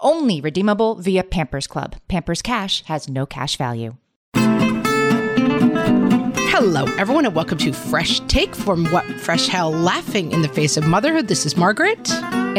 Only redeemable via Pampers Club. Pampers Cash has no cash value. Hello, everyone, and welcome to Fresh Take from What Fresh Hell Laughing in the Face of Motherhood. This is Margaret.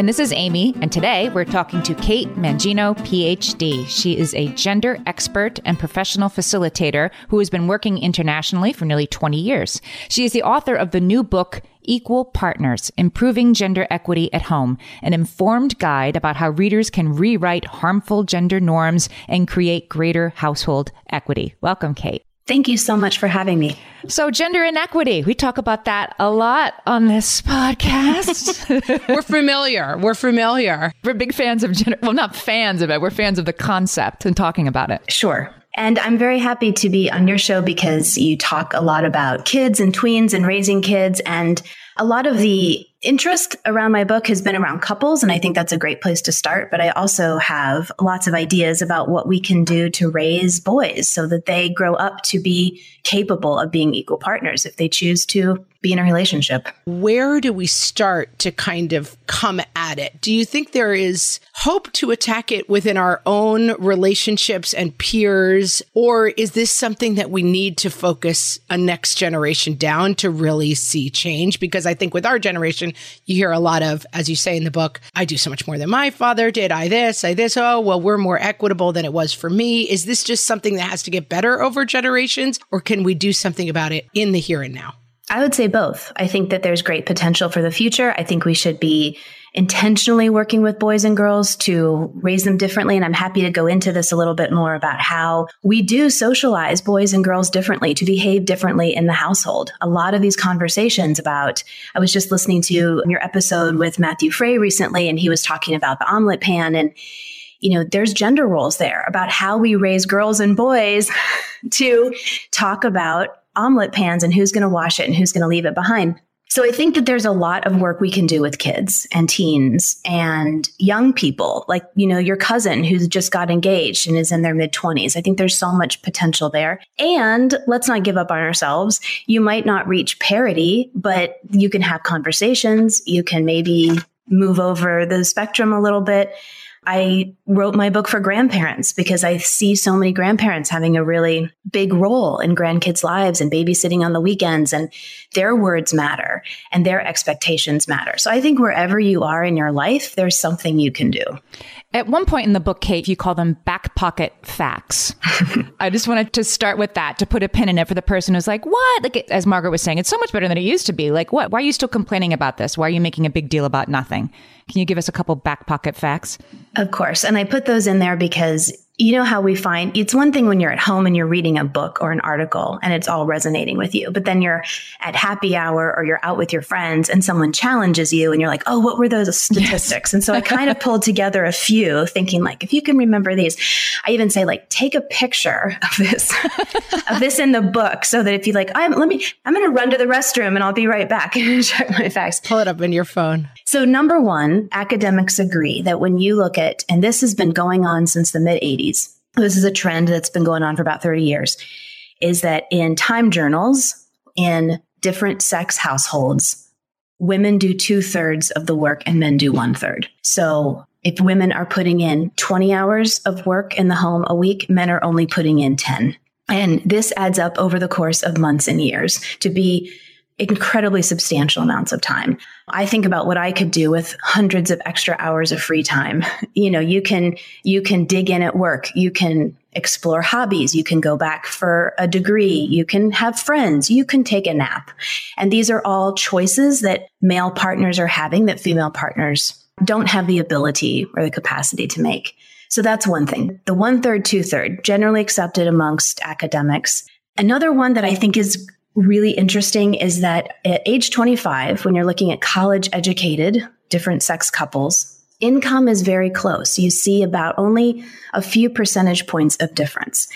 And this is Amy. And today we're talking to Kate Mangino, PhD. She is a gender expert and professional facilitator who has been working internationally for nearly 20 years. She is the author of the new book, Equal Partners Improving Gender Equity at Home, an informed guide about how readers can rewrite harmful gender norms and create greater household equity. Welcome, Kate. Thank you so much for having me. So, gender inequity, we talk about that a lot on this podcast. we're familiar. We're familiar. We're big fans of gender, well, not fans of it, we're fans of the concept and talking about it. Sure. And I'm very happy to be on your show because you talk a lot about kids and tweens and raising kids. And a lot of the interest around my book has been around couples, and I think that's a great place to start. But I also have lots of ideas about what we can do to raise boys so that they grow up to be capable of being equal partners if they choose to be in a relationship. Where do we start to kind of come at it? Do you think there is hope to attack it within our own relationships and peers? Or is this something that we need to focus a next generation down to really see change? Because think with our generation, you hear a lot of, as you say in the book, I do so much more than my father did. I this, I this. Oh, well, we're more equitable than it was for me. Is this just something that has to get better over generations? Or can we do something about it in the here and now? I would say both. I think that there's great potential for the future. I think we should be intentionally working with boys and girls to raise them differently. And I'm happy to go into this a little bit more about how we do socialize boys and girls differently to behave differently in the household. A lot of these conversations about, I was just listening to your episode with Matthew Fray recently, and he was talking about the omelet pan and you know, there's gender roles there about how we raise girls and boys to talk about omelet pans and who's going to wash it and who's going to leave it behind. So I think that there's a lot of work we can do with kids and teens and young people, like, you know, your cousin who's just got engaged and is in their mid 20s. I think there's so much potential there. And let's not give up on ourselves. You might not reach parity, but you can have conversations. You can maybe move over the spectrum a little bit I wrote my book for grandparents because I see so many grandparents having a really big role in grandkids' lives and babysitting on the weekends, and their words matter and their expectations matter. So I think wherever you are in your life, there's something you can do. At one point in the book, Kate, you call them back pocket facts. I just wanted to start with that to put a pin in it for the person who's like, what? Like, as Margaret was saying, it's so much better than it used to be. Like, what? Why are you still complaining about this? Why are you making a big deal about nothing? Can you give us a couple back pocket facts? Of course. And I put those in there because you know how we find it's one thing when you're at home and you're reading a book or an article and it's all resonating with you, but then you're at happy hour or you're out with your friends and someone challenges you and you're like, oh, what were those statistics? Yes. and so I kind of pulled together a few thinking like, if you can remember these, I even say like, take a picture of this, of this in the book so that if you like, I'm, let me, I'm going to run to the restroom and I'll be right back and check my facts. Pull it up in your phone. So number one, academics agree that when you look at, and this has been going on since the mid 80s, this is a trend that's been going on for about 30 years, is that in time journals, in different sex households, women do two thirds of the work and men do one third. So if women are putting in 20 hours of work in the home a week, men are only putting in 10. And this adds up over the course of months and years to be incredibly substantial amounts of time. I think about what I could do with hundreds of extra hours of free time. You know, you can you can dig in at work, you can explore hobbies, you can go back for a degree, you can have friends, you can take a nap. And these are all choices that male partners are having that female partners don't have the ability or the capacity to make. So that's one thing. The one third, two third, generally accepted amongst academics. Another one that I think is really interesting is that at age 25, when you're looking at college educated different sex couples, income is very close. You see about only a few percentage points of difference.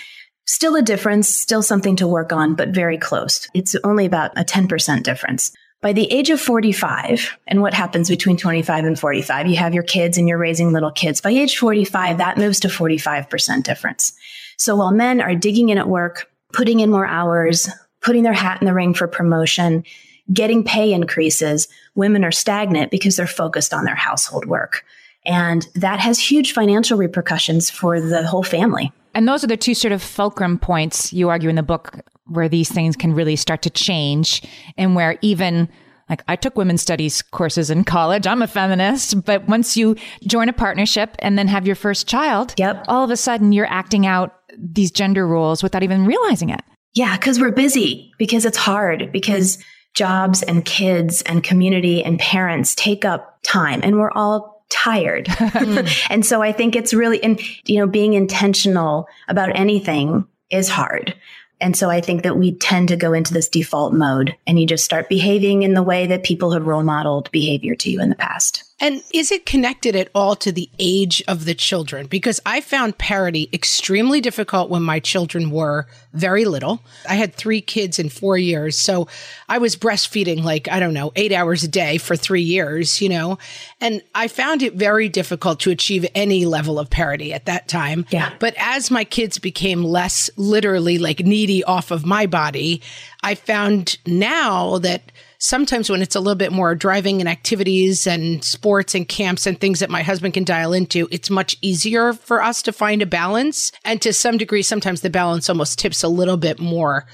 Still a difference, still something to work on, but very close. It's only about a 10% difference. By the age of 45, and what happens between 25 and 45, you have your kids and you're raising little kids. By age 45, that moves to 45% difference. So while men are digging in at work, putting in more hours, putting their hat in the ring for promotion, getting pay increases, women are stagnant because they're focused on their household work. And that has huge financial repercussions for the whole family. And those are the two sort of fulcrum points you argue in the book where these things can really start to change and where even like I took women's studies courses in college. I'm a feminist, but once you join a partnership and then have your first child, yep. all of a sudden you're acting out these gender roles without even realizing it. Yeah, because we're busy, because it's hard, because jobs and kids and community and parents take up time and we're all tired. Hmm. and so I think it's really, and, you know, being intentional about anything is hard. And so I think that we tend to go into this default mode and you just start behaving in the way that people have role modeled behavior to you in the past. And is it connected at all to the age of the children? Because I found parity extremely difficult when my children were very little. I had three kids in four years. So I was breastfeeding like, I don't know, eight hours a day for three years, you know, and I found it very difficult to achieve any level of parity at that time. Yeah. But as my kids became less literally like needy off of my body, I found now that sometimes when it's a little bit more driving and activities and sports and camps and things that my husband can dial into, it's much easier for us to find a balance. And to some degree, sometimes the balance almost tips a little bit more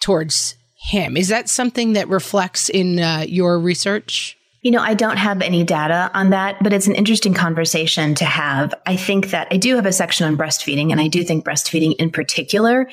towards him. Is that something that reflects in uh, your research? You know, I don't have any data on that, but it's an interesting conversation to have. I think that I do have a section on breastfeeding, and I do think breastfeeding in particular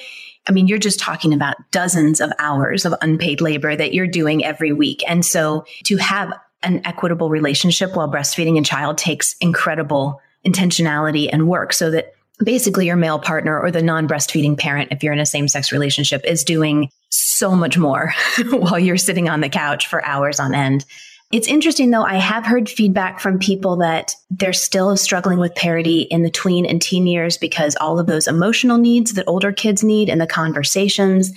I mean, you're just talking about dozens of hours of unpaid labor that you're doing every week. And so to have an equitable relationship while breastfeeding a child takes incredible intentionality and work so that basically your male partner or the non breastfeeding parent, if you're in a same sex relationship, is doing so much more while you're sitting on the couch for hours on end. It's interesting though, I have heard feedback from people that they're still struggling with parity in the tween and teen years because all of those emotional needs that older kids need and the conversations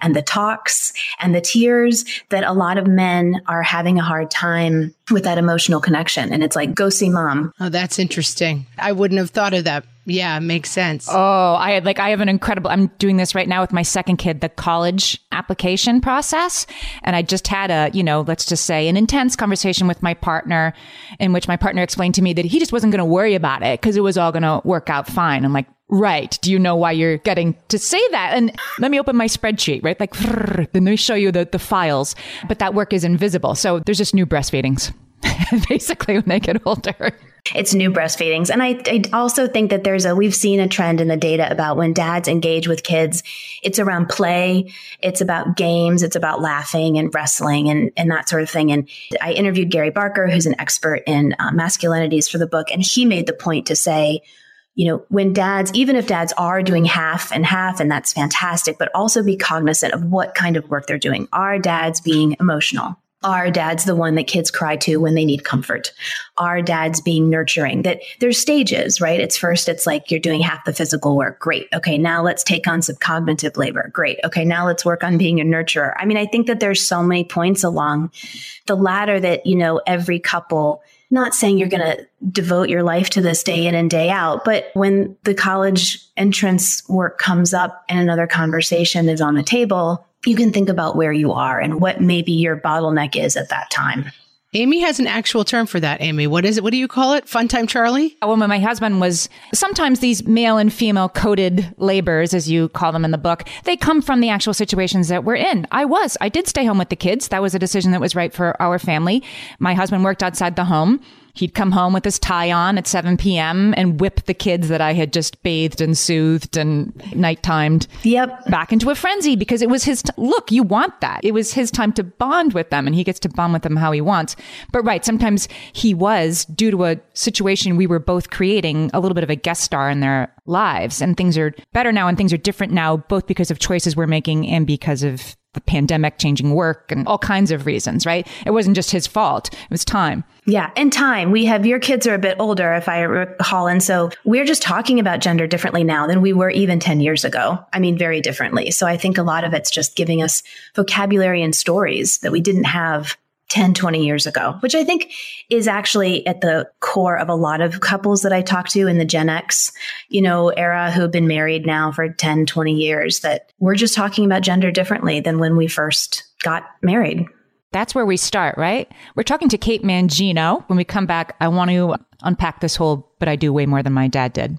and the talks and the tears that a lot of men are having a hard time with that emotional connection. And it's like, go see mom. Oh, that's interesting. I wouldn't have thought of that. Yeah, makes sense. Oh, I had like I have an incredible I'm doing this right now with my second kid, the college application process. And I just had a, you know, let's just say an intense conversation with my partner in which my partner explained to me that he just wasn't going to worry about it because it was all going to work out fine. I'm like, Right. Do you know why you're getting to say that? And let me open my spreadsheet, right? Like, then they show you the, the files, but that work is invisible. So there's just new breastfeedings, basically, when they get older. It's new breastfeedings. And I, I also think that there's a, we've seen a trend in the data about when dads engage with kids, it's around play, it's about games, it's about laughing and wrestling and, and that sort of thing. And I interviewed Gary Barker, who's an expert in uh, masculinities for the book, and he made the point to say, you know, when dads, even if dads are doing half and half, and that's fantastic, but also be cognizant of what kind of work they're doing. Are dads being emotional? Are dads the one that kids cry to when they need comfort? Are dads being nurturing? That there's stages, right? It's first, it's like you're doing half the physical work. Great. Okay. Now let's take on some cognitive labor. Great. Okay. Now let's work on being a nurturer. I mean, I think that there's so many points along the ladder that, you know, every couple not saying you're going to devote your life to this day in and day out, but when the college entrance work comes up and another conversation is on the table, you can think about where you are and what maybe your bottleneck is at that time. Amy has an actual term for that, Amy. What is it? What do you call it? Fun time Charlie? When my husband was sometimes these male and female coded labors, as you call them in the book, they come from the actual situations that we're in. I was. I did stay home with the kids. That was a decision that was right for our family. My husband worked outside the home. He'd come home with his tie on at 7 p.m. and whip the kids that I had just bathed and soothed and night timed yep. back into a frenzy because it was his t- look, you want that. It was his time to bond with them and he gets to bond with them how he wants. But right, sometimes he was due to a situation we were both creating a little bit of a guest star in their lives and things are better now and things are different now both because of choices we're making and because of the pandemic changing work and all kinds of reasons, right? It wasn't just his fault. It was time. Yeah. And time. We have your kids are a bit older, if I recall. And so we're just talking about gender differently now than we were even 10 years ago. I mean, very differently. So I think a lot of it's just giving us vocabulary and stories that we didn't have 10, 20 years ago, which I think is actually at the core of a lot of couples that I talk to in the Gen X, you know, era who've been married now for 10, 20 years that we're just talking about gender differently than when we first got married. That's where we start, right? We're talking to Kate Mangino. When we come back, I want to unpack this whole, but I do way more than my dad did.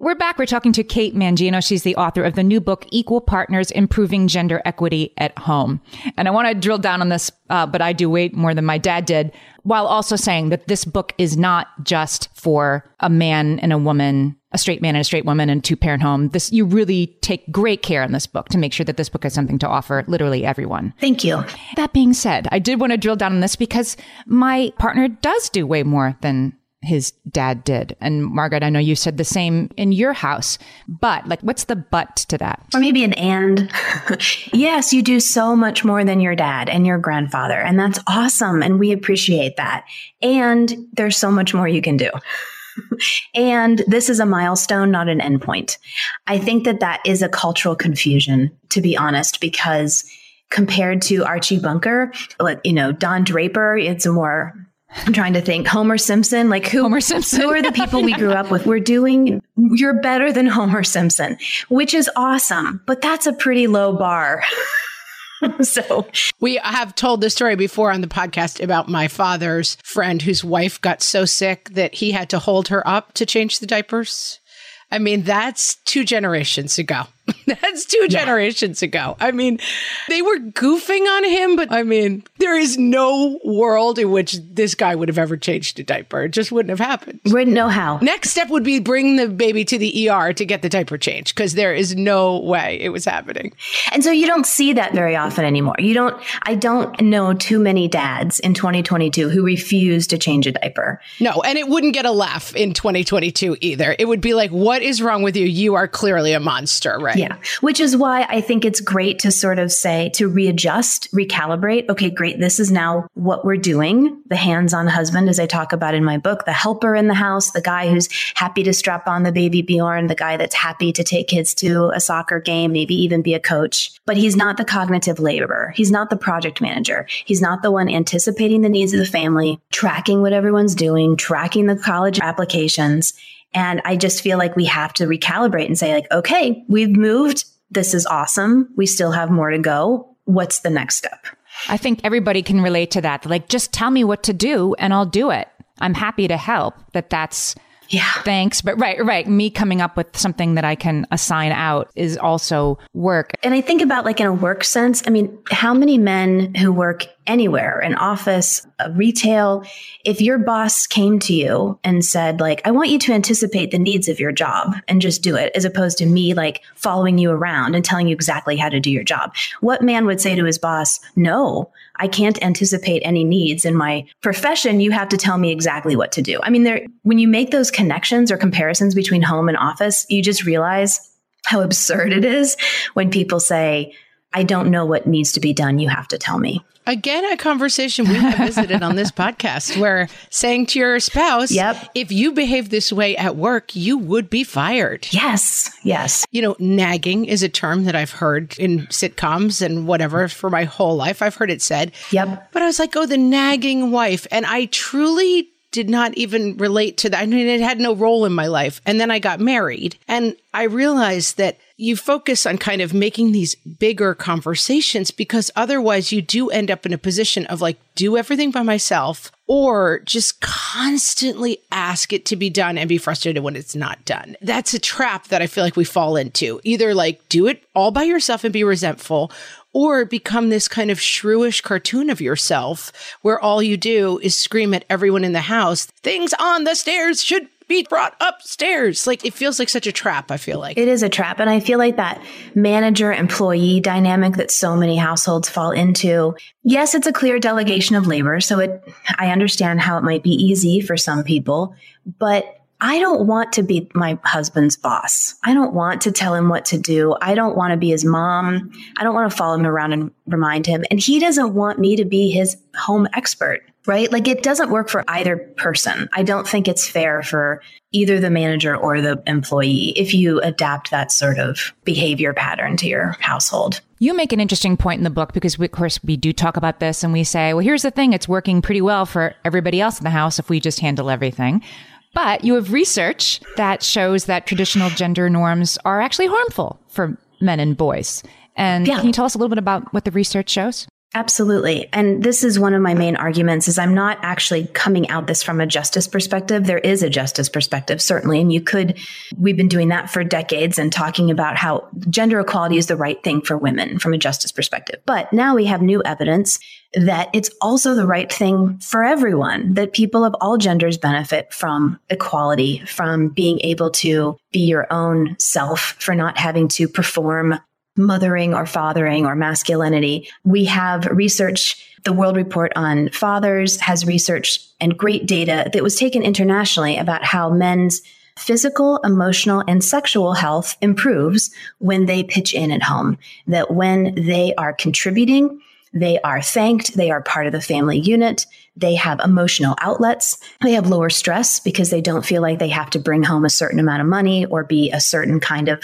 We're back. We're talking to Kate Mangino. She's the author of the new book, Equal Partners Improving Gender Equity at Home. And I want to drill down on this, uh, but I do way more than my dad did, while also saying that this book is not just for a man and a woman, a straight man and a straight woman and two parent home. This, you really take great care in this book to make sure that this book has something to offer literally everyone. Thank you. That being said, I did want to drill down on this because my partner does do way more than his dad did. And Margaret, I know you said the same in your house, but like, what's the but to that? Or maybe an and. yes, you do so much more than your dad and your grandfather. And that's awesome. And we appreciate that. And there's so much more you can do. and this is a milestone, not an endpoint. I think that that is a cultural confusion, to be honest, because compared to Archie Bunker, like you know, Don Draper, it's a more I'm trying to think. Homer Simpson, like who? Homer Simpson. who are the people we grew up with? We're doing. You're better than Homer Simpson, which is awesome, but that's a pretty low bar. so we have told the story before on the podcast about my father's friend whose wife got so sick that he had to hold her up to change the diapers. I mean, that's two generations ago. That's two yeah. generations ago. I mean, they were goofing on him, but I mean, there is no world in which this guy would have ever changed a diaper. It just wouldn't have happened. Wouldn't know how. Next step would be bring the baby to the ER to get the diaper changed because there is no way it was happening. And so you don't see that very often anymore. You don't, I don't know too many dads in 2022 who refuse to change a diaper. No, and it wouldn't get a laugh in 2022 either. It would be like, what is wrong with you? You are clearly a monster, right? Yeah. Which is why I think it's great to sort of say, to readjust, recalibrate. Okay, great. This is now what we're doing. The hands on husband, as I talk about in my book, the helper in the house, the guy who's happy to strap on the baby Bjorn, the guy that's happy to take kids to a soccer game, maybe even be a coach. But he's not the cognitive laborer. He's not the project manager. He's not the one anticipating the needs of the family, tracking what everyone's doing, tracking the college applications and I just feel like we have to recalibrate and say, like, okay, we've moved. This is awesome. We still have more to go. What's the next step? I think everybody can relate to that. Like, just tell me what to do and I'll do it. I'm happy to help. That that's yeah. Thanks. But right, right. Me coming up with something that I can assign out is also work. And I think about like in a work sense, I mean, how many men who work anywhere, an office, a retail, if your boss came to you and said, like, I want you to anticipate the needs of your job and just do it, as opposed to me like following you around and telling you exactly how to do your job. What man would say to his boss, no, I can't anticipate any needs in my profession. You have to tell me exactly what to do. I mean, there, when you make those connections or comparisons between home and office, you just realize how absurd it is when people say, I don't know what needs to be done. You have to tell me. Again, a conversation we have visited on this podcast where saying to your spouse, yep. if you behave this way at work, you would be fired. Yes. Yes. You know, nagging is a term that I've heard in sitcoms and whatever for my whole life. I've heard it said. Yep. But I was like, oh, the nagging wife. And I truly did not even relate to that. I mean, it had no role in my life. And then I got married and I realized that you focus on kind of making these bigger conversations because otherwise you do end up in a position of like, do everything by myself or just constantly ask it to be done and be frustrated when it's not done. That's a trap that I feel like we fall into. Either like do it all by yourself and be resentful or become this kind of shrewish cartoon of yourself where all you do is scream at everyone in the house, things on the stairs should be brought upstairs. Like it feels like such a trap, I feel like. It is a trap. And I feel like that manager employee dynamic that so many households fall into. Yes, it's a clear delegation of labor. So it, I understand how it might be easy for some people, but I don't want to be my husband's boss. I don't want to tell him what to do. I don't want to be his mom. I don't want to follow him around and remind him. And he doesn't want me to be his home expert, right? Like it doesn't work for either person. I don't think it's fair for either the manager or the employee if you adapt that sort of behavior pattern to your household. You make an interesting point in the book because, we, of course, we do talk about this and we say, well, here's the thing it's working pretty well for everybody else in the house if we just handle everything. But you have research that shows that traditional gender norms are actually harmful for men and boys. And yeah. can you tell us a little bit about what the research shows? Absolutely. And this is one of my main arguments is I'm not actually coming out this from a justice perspective. There is a justice perspective, certainly. And you could, we've been doing that for decades and talking about how gender equality is the right thing for women from a justice perspective. But now we have new evidence that it's also the right thing for everyone, that people of all genders benefit from equality, from being able to be your own self, for not having to perform mothering or fathering or masculinity. We have research, the World Report on Fathers has research and great data that was taken internationally about how men's physical, emotional, and sexual health improves when they pitch in at home. That when they are contributing, they are thanked, they are part of the family unit, they have emotional outlets, they have lower stress because they don't feel like they have to bring home a certain amount of money or be a certain kind of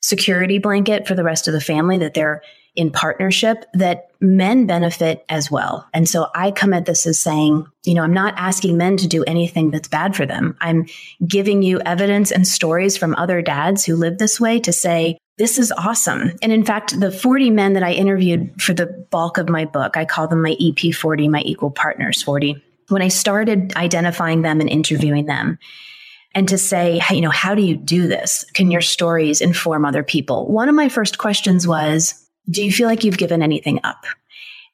security blanket for the rest of the family, that they're in partnership, that men benefit as well. And so I come at this as saying, you know, I'm not asking men to do anything that's bad for them. I'm giving you evidence and stories from other dads who live this way to say, this is awesome. And in fact, the 40 men that I interviewed for the bulk of my book, I call them my EP 40, my equal partners 40. When I started identifying them and interviewing them, and to say, hey, you know, how do you do this? Can your stories inform other people? One of my first questions was, do you feel like you've given anything up?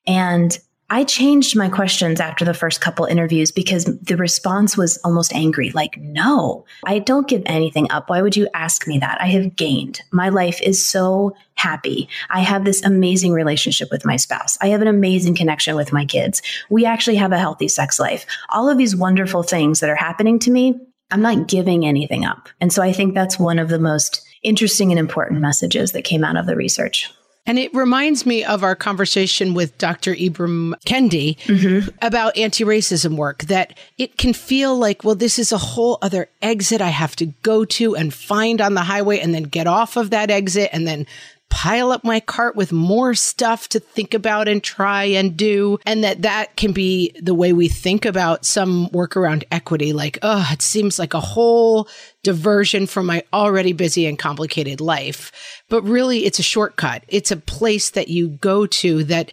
And I changed my questions after the first couple interviews because the response was almost angry. Like, no, I don't give anything up. Why would you ask me that? I have gained. My life is so happy. I have this amazing relationship with my spouse. I have an amazing connection with my kids. We actually have a healthy sex life. All of these wonderful things that are happening to me, I'm not giving anything up. And so I think that's one of the most interesting and important messages that came out of the research. And it reminds me of our conversation with Dr. Ibram Kendi mm-hmm. about anti racism work, that it can feel like, well, this is a whole other exit I have to go to and find on the highway and then get off of that exit and then pile up my cart with more stuff to think about and try and do. And that that can be the way we think about some work around equity. Like, oh, it seems like a whole diversion from my already busy and complicated life. But really, it's a shortcut. It's a place that you go to that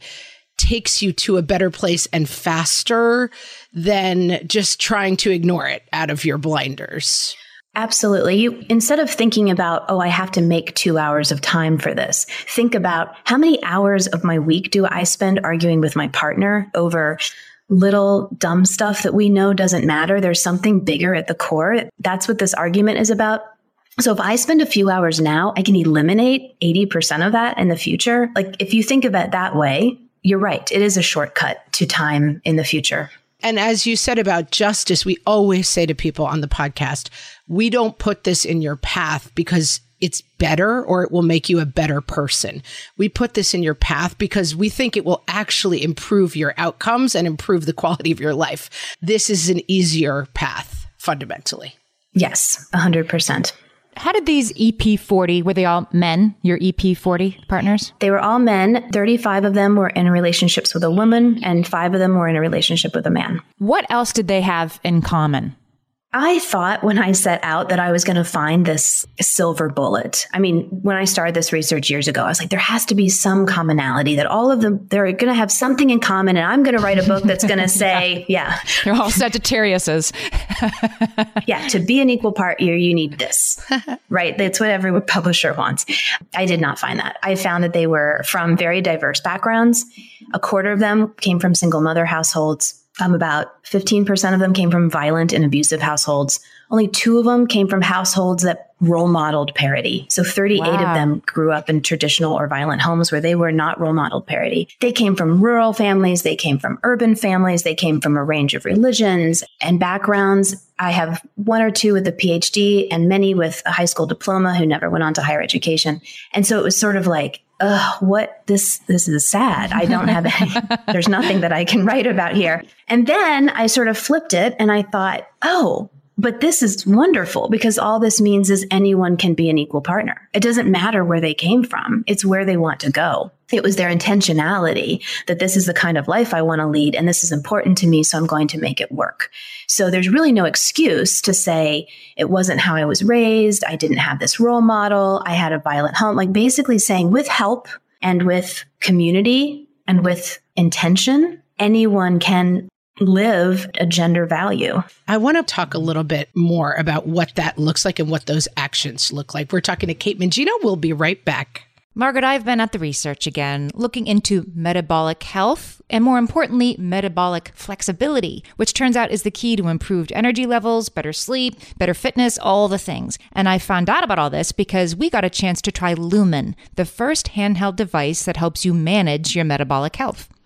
takes you to a better place and faster than just trying to ignore it out of your blinders. Absolutely. You, instead of thinking about, oh, I have to make two hours of time for this, think about how many hours of my week do I spend arguing with my partner over little dumb stuff that we know doesn't matter. There's something bigger at the core. That's what this argument is about. So if I spend a few hours now, I can eliminate 80% of that in the future. Like if you think of it that way, you're right. It is a shortcut to time in the future. And as you said about justice, we always say to people on the podcast, we don't put this in your path because it's better or it will make you a better person. We put this in your path because we think it will actually improve your outcomes and improve the quality of your life. This is an easier path fundamentally. Yes, 100%. How did these EP40, were they all men, your EP40 partners? They were all men. 35 of them were in relationships with a woman, and five of them were in a relationship with a man. What else did they have in common? I thought when I set out that I was going to find this silver bullet. I mean, when I started this research years ago, I was like, there has to be some commonality that all of them, they're going to have something in common. And I'm going to write a book that's going to say, yeah. They're all Sagittariuses. yeah. To be an equal part you you need this, right? That's what every publisher wants. I did not find that. I found that they were from very diverse backgrounds. A quarter of them came from single mother households um, about 15% of them came from violent and abusive households. Only two of them came from households that role modeled parity. So 38 wow. of them grew up in traditional or violent homes where they were not role modeled parity. They came from rural families. They came from urban families. They came from a range of religions and backgrounds. I have one or two with a PhD and many with a high school diploma who never went on to higher education. And so it was sort of like, what this this is sad. I don't have any there's nothing that I can write about here. And then I sort of flipped it and I thought, oh, but this is wonderful because all this means is anyone can be an equal partner. It doesn't matter where they came from, it's where they want to go. It was their intentionality that this is the kind of life I want to lead and this is important to me, so I'm going to make it work. So there's really no excuse to say it wasn't how I was raised, I didn't have this role model, I had a violent home. Like basically saying with help and with community and with intention, anyone can live a gender value. I want to talk a little bit more about what that looks like and what those actions look like. We're talking to Kate Mangino. We'll be right back. Margaret, I've been at the research again, looking into metabolic health and more importantly, metabolic flexibility, which turns out is the key to improved energy levels, better sleep, better fitness, all the things. And I found out about all this because we got a chance to try Lumen, the first handheld device that helps you manage your metabolic health.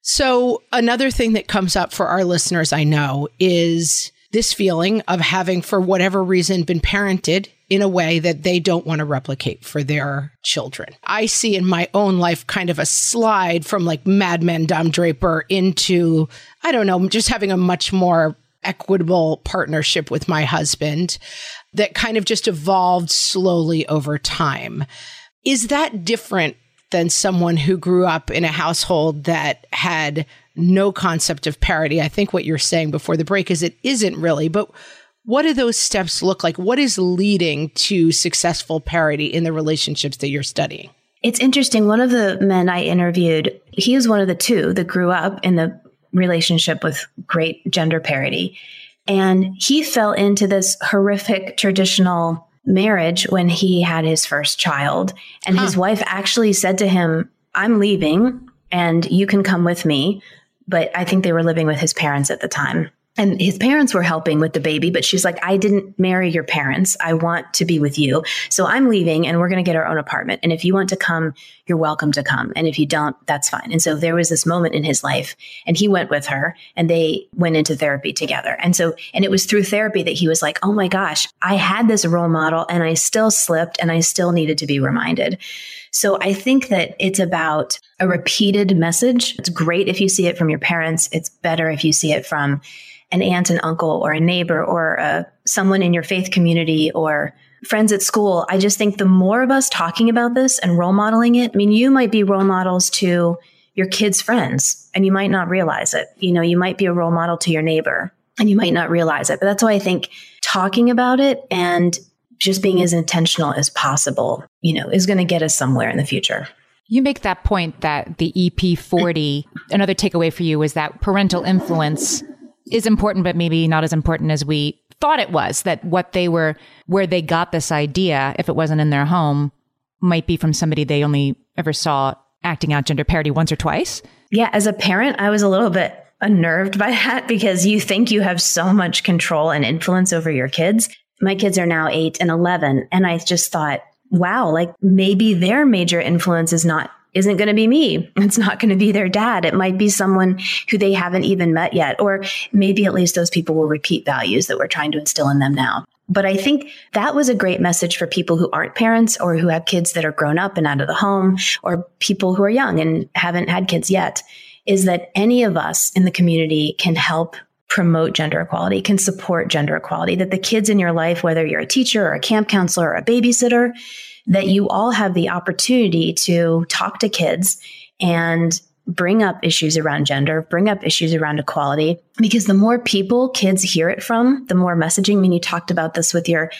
So, another thing that comes up for our listeners, I know, is this feeling of having, for whatever reason, been parented in a way that they don't want to replicate for their children. I see in my own life kind of a slide from like Mad Men Don Draper into, I don't know, just having a much more equitable partnership with my husband that kind of just evolved slowly over time. Is that different than someone who grew up in a household that had no concept of parity. I think what you're saying before the break is it isn't really, but what do those steps look like? What is leading to successful parity in the relationships that you're studying? It's interesting. One of the men I interviewed, he was one of the two that grew up in the relationship with great gender parity. And he fell into this horrific traditional marriage when he had his first child. And huh. his wife actually said to him, I'm leaving and you can come with me. But I think they were living with his parents at the time and his parents were helping with the baby, but she's like, I didn't marry your parents. I want to be with you. So I'm leaving and we're going to get our own apartment. And if you want to come, you're welcome to come. And if you don't, that's fine. And so there was this moment in his life and he went with her and they went into therapy together. And so, and it was through therapy that he was like, Oh my gosh, I had this role model and I still slipped and I still needed to be reminded. So I think that it's about a repeated message. It's great if you see it from your parents. It's better if you see it from an aunt and uncle or a neighbor or uh, someone in your faith community or friends at school. I just think the more of us talking about this and role modeling it, I mean, you might be role models to your kids' friends and you might not realize it. You know, you might be a role model to your neighbor and you might not realize it. But that's why I think talking about it and just being as intentional as possible, you know, is going to get us somewhere in the future. You make that point that the EP40, another takeaway for you is that parental influence is important, but maybe not as important as we thought it was. That what they were, where they got this idea, if it wasn't in their home, might be from somebody they only ever saw acting out gender parity once or twice. Yeah, as a parent, I was a little bit unnerved by that because you think you have so much control and influence over your kids. My kids are now eight and 11. And I just thought, wow, like maybe their major influence is not isn't going to be me. It's not going to be their dad. It might be someone who they haven't even met yet. Or maybe at least those people will repeat values that we're trying to instill in them now. But I think that was a great message for people who aren't parents or who have kids that are grown up and out of the home or people who are young and haven't had kids yet is that any of us in the community can help promote gender equality, can support gender equality, that the kids in your life, whether you're a teacher or a camp counselor or a babysitter, that you all have the opportunity to talk to kids and bring up issues around gender, bring up issues around equality, because the more people kids hear it from, the more messaging. I mean, you talked about this with your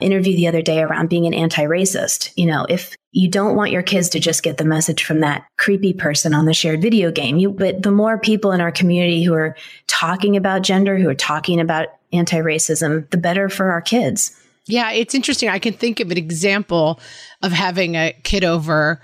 interview the other day around being an anti-racist. You know, if you don't want your kids to just get the message from that creepy person on the shared video game, you but the more people in our community who are talking about gender, who are talking about anti-racism, the better for our kids. Yeah, it's interesting. I can think of an example of having a kid over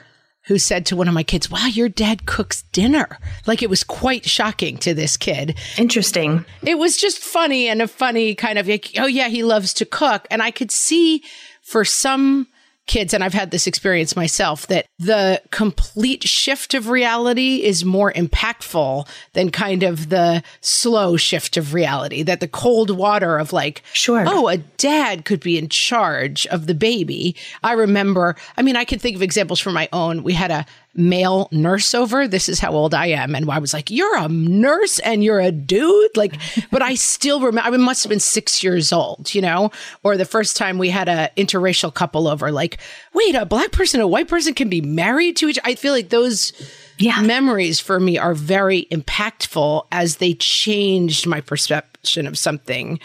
who said to one of my kids, Wow, your dad cooks dinner. Like it was quite shocking to this kid. Interesting. It was just funny and a funny kind of like, oh, yeah, he loves to cook. And I could see for some kids, and I've had this experience myself, that the complete shift of reality is more impactful than kind of the slow shift of reality. That the cold water of like, sure, oh, a dad could be in charge of the baby. I remember, I mean, I can think of examples from my own. We had a male nurse over. This is how old I am. And I was like, You're a nurse and you're a dude? Like, but I still remember, I must have been six years old, you know? Or the first time we had a interracial couple over, like, wait, a black person, a white person can be married to each I feel like those yeah. memories for me are very impactful as they changed my perception of something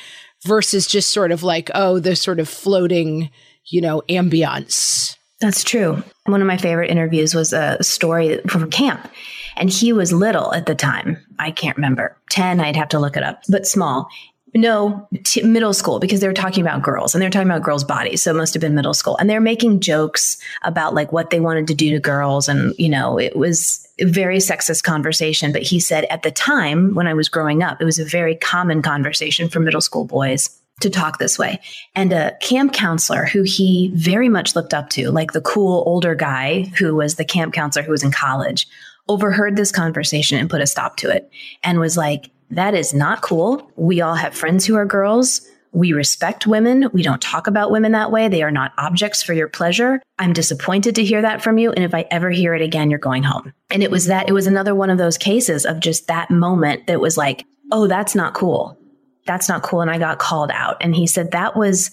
versus just sort of like, oh, the sort of floating, you know, ambiance. That's true. One of my favorite interviews was a story from camp. And he was little at the time. I can't remember. 10, I'd have to look it up, but small. No, t- middle school because they were talking about girls and they're talking about girls' bodies. So it must have been middle school. And they're making jokes about like what they wanted to do to girls. And, you know, it was a very sexist conversation. But he said at the time when I was growing up, it was a very common conversation for middle school boys to talk this way. And a camp counselor who he very much looked up to, like the cool older guy who was the camp counselor who was in college, overheard this conversation and put a stop to it and was like, that is not cool. We all have friends who are girls. We respect women. We don't talk about women that way. They are not objects for your pleasure. I'm disappointed to hear that from you. And if I ever hear it again, you're going home. And it was that, it was another one of those cases of just that moment that was like, oh, that's not cool that's not cool. And I got called out. And he said that was,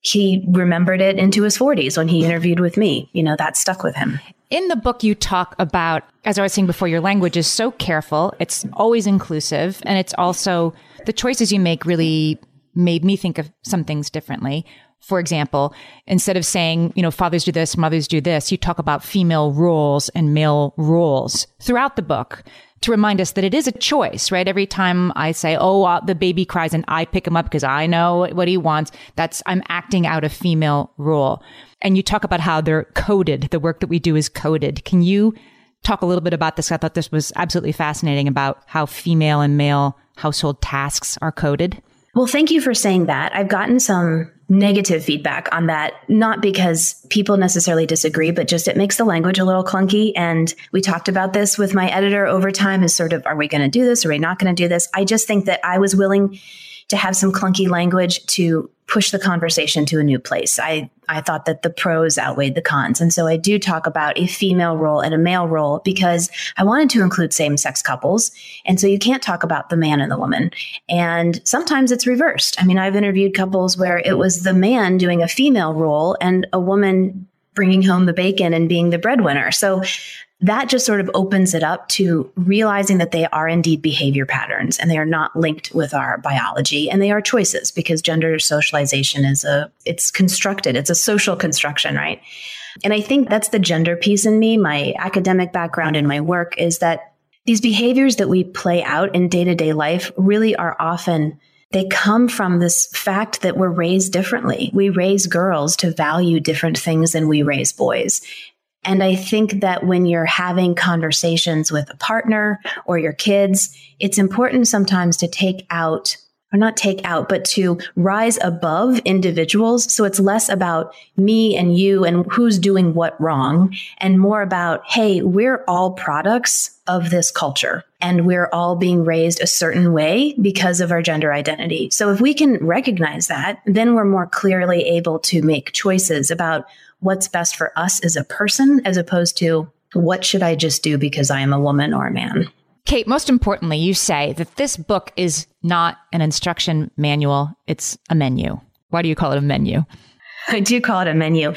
he remembered it into his 40s when he interviewed with me. You know, that stuck with him. In the book, you talk about, as I was saying before, your language is so careful. It's always inclusive. And it's also the choices you make really made me think of some things differently. For example, instead of saying, you know, fathers do this, mothers do this, you talk about female roles and male roles throughout the book to remind us that it is a choice, right? Every time I say, "Oh, uh, the baby cries," and I pick him up because I know what he wants, that's I'm acting out a female role. And you talk about how they're coded. The work that we do is coded. Can you talk a little bit about this? I thought this was absolutely fascinating about how female and male household tasks are coded. Well, thank you for saying that. I've gotten some negative feedback on that, not because people necessarily disagree, but just it makes the language a little clunky. And we talked about this with my editor over time is sort of, are we going to do this? Are we not going to do this? I just think that I was willing to have some clunky language to push the conversation to a new place. I, I thought that the pros outweighed the cons. And so I do talk about a female role and a male role because I wanted to include same sex couples. And so you can't talk about the man and the woman. And sometimes it's reversed. I mean, I've interviewed couples where it was the man doing a female role and a woman bringing home the bacon and being the breadwinner. So that just sort of opens it up to realizing that they are indeed behavior patterns and they are not linked with our biology and they are choices because gender socialization is a it's constructed it's a social construction right and i think that's the gender piece in me my academic background and my work is that these behaviors that we play out in day-to-day life really are often they come from this fact that we're raised differently. We raise girls to value different things than we raise boys. And I think that when you're having conversations with a partner or your kids, it's important sometimes to take out or not take out, but to rise above individuals. So it's less about me and you and who's doing what wrong and more about, hey, we're all products of this culture and we're all being raised a certain way because of our gender identity. So if we can recognize that, then we're more clearly able to make choices about what's best for us as a person as opposed to what should I just do because I am a woman or a man. Kate, most importantly, you say that this book is not an instruction manual, it's a menu. Why do you call it a menu? I do call it a menu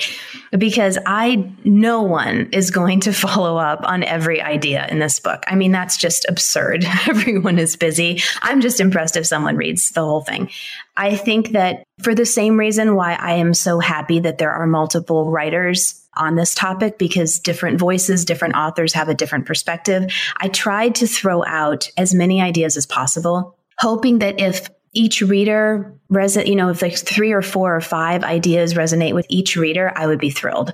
because I no one is going to follow up on every idea in this book. I mean, that's just absurd. Everyone is busy. I'm just impressed if someone reads the whole thing. I think that for the same reason why I am so happy that there are multiple writers on this topic because different voices, different authors have a different perspective. I tried to throw out as many ideas as possible, hoping that if each reader resonate, you know, if like three or four or five ideas resonate with each reader, I would be thrilled.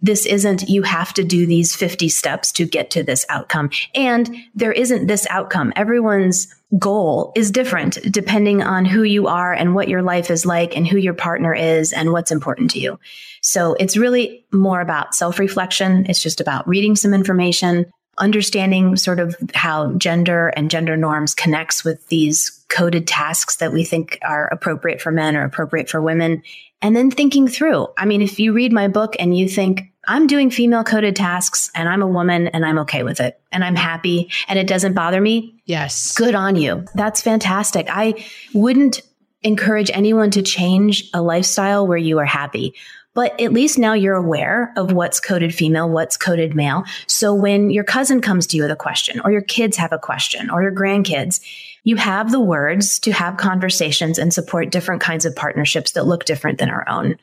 This isn't, you have to do these 50 steps to get to this outcome. And there isn't this outcome. Everyone's goal is different depending on who you are and what your life is like and who your partner is and what's important to you. So it's really more about self reflection. It's just about reading some information, understanding sort of how gender and gender norms connects with these coded tasks that we think are appropriate for men or appropriate for women and then thinking through. I mean if you read my book and you think i'm doing female coded tasks and i'm a woman and i'm okay with it and i'm happy and it doesn't bother me yes. good on you. That's fantastic. I wouldn't encourage anyone to change a lifestyle where you are happy but at least now you're aware of what's coded female, what's coded male. So when your cousin comes to you with a question, or your kids have a question, or your grandkids, you have the words to have conversations and support different kinds of partnerships that look different than our own.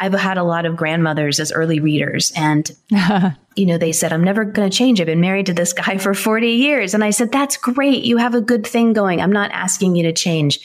I've had a lot of grandmothers as early readers and you know they said I'm never going to change. I've been married to this guy for 40 years and I said that's great. You have a good thing going. I'm not asking you to change.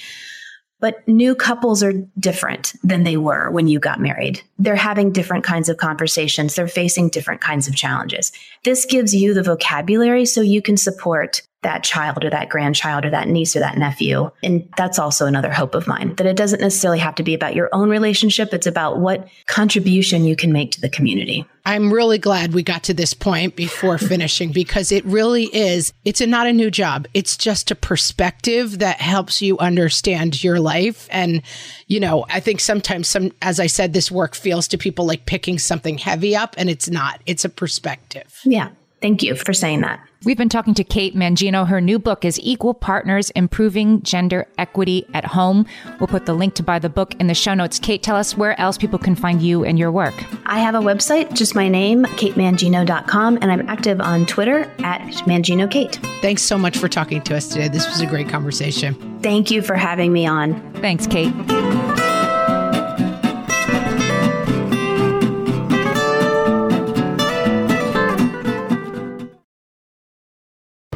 But new couples are different than they were when you got married. They're having different kinds of conversations. They're facing different kinds of challenges. This gives you the vocabulary so you can support that child or that grandchild or that niece or that nephew. And that's also another hope of mine that it doesn't necessarily have to be about your own relationship. It's about what contribution you can make to the community. I'm really glad we got to this point before finishing because it really is, it's a, not a new job. It's just a perspective that helps you understand your life. And, you know, I think sometimes some, as I said, this work feels to people like picking something heavy up and it's not, it's a perspective. Yeah. Thank you for saying that. We've been talking to Kate Mangino. Her new book is Equal Partners Improving Gender Equity at Home. We'll put the link to buy the book in the show notes. Kate, tell us where else people can find you and your work. I have a website, just my name, katemangino.com, and I'm active on Twitter at ManginoKate. Thanks so much for talking to us today. This was a great conversation. Thank you for having me on. Thanks, Kate.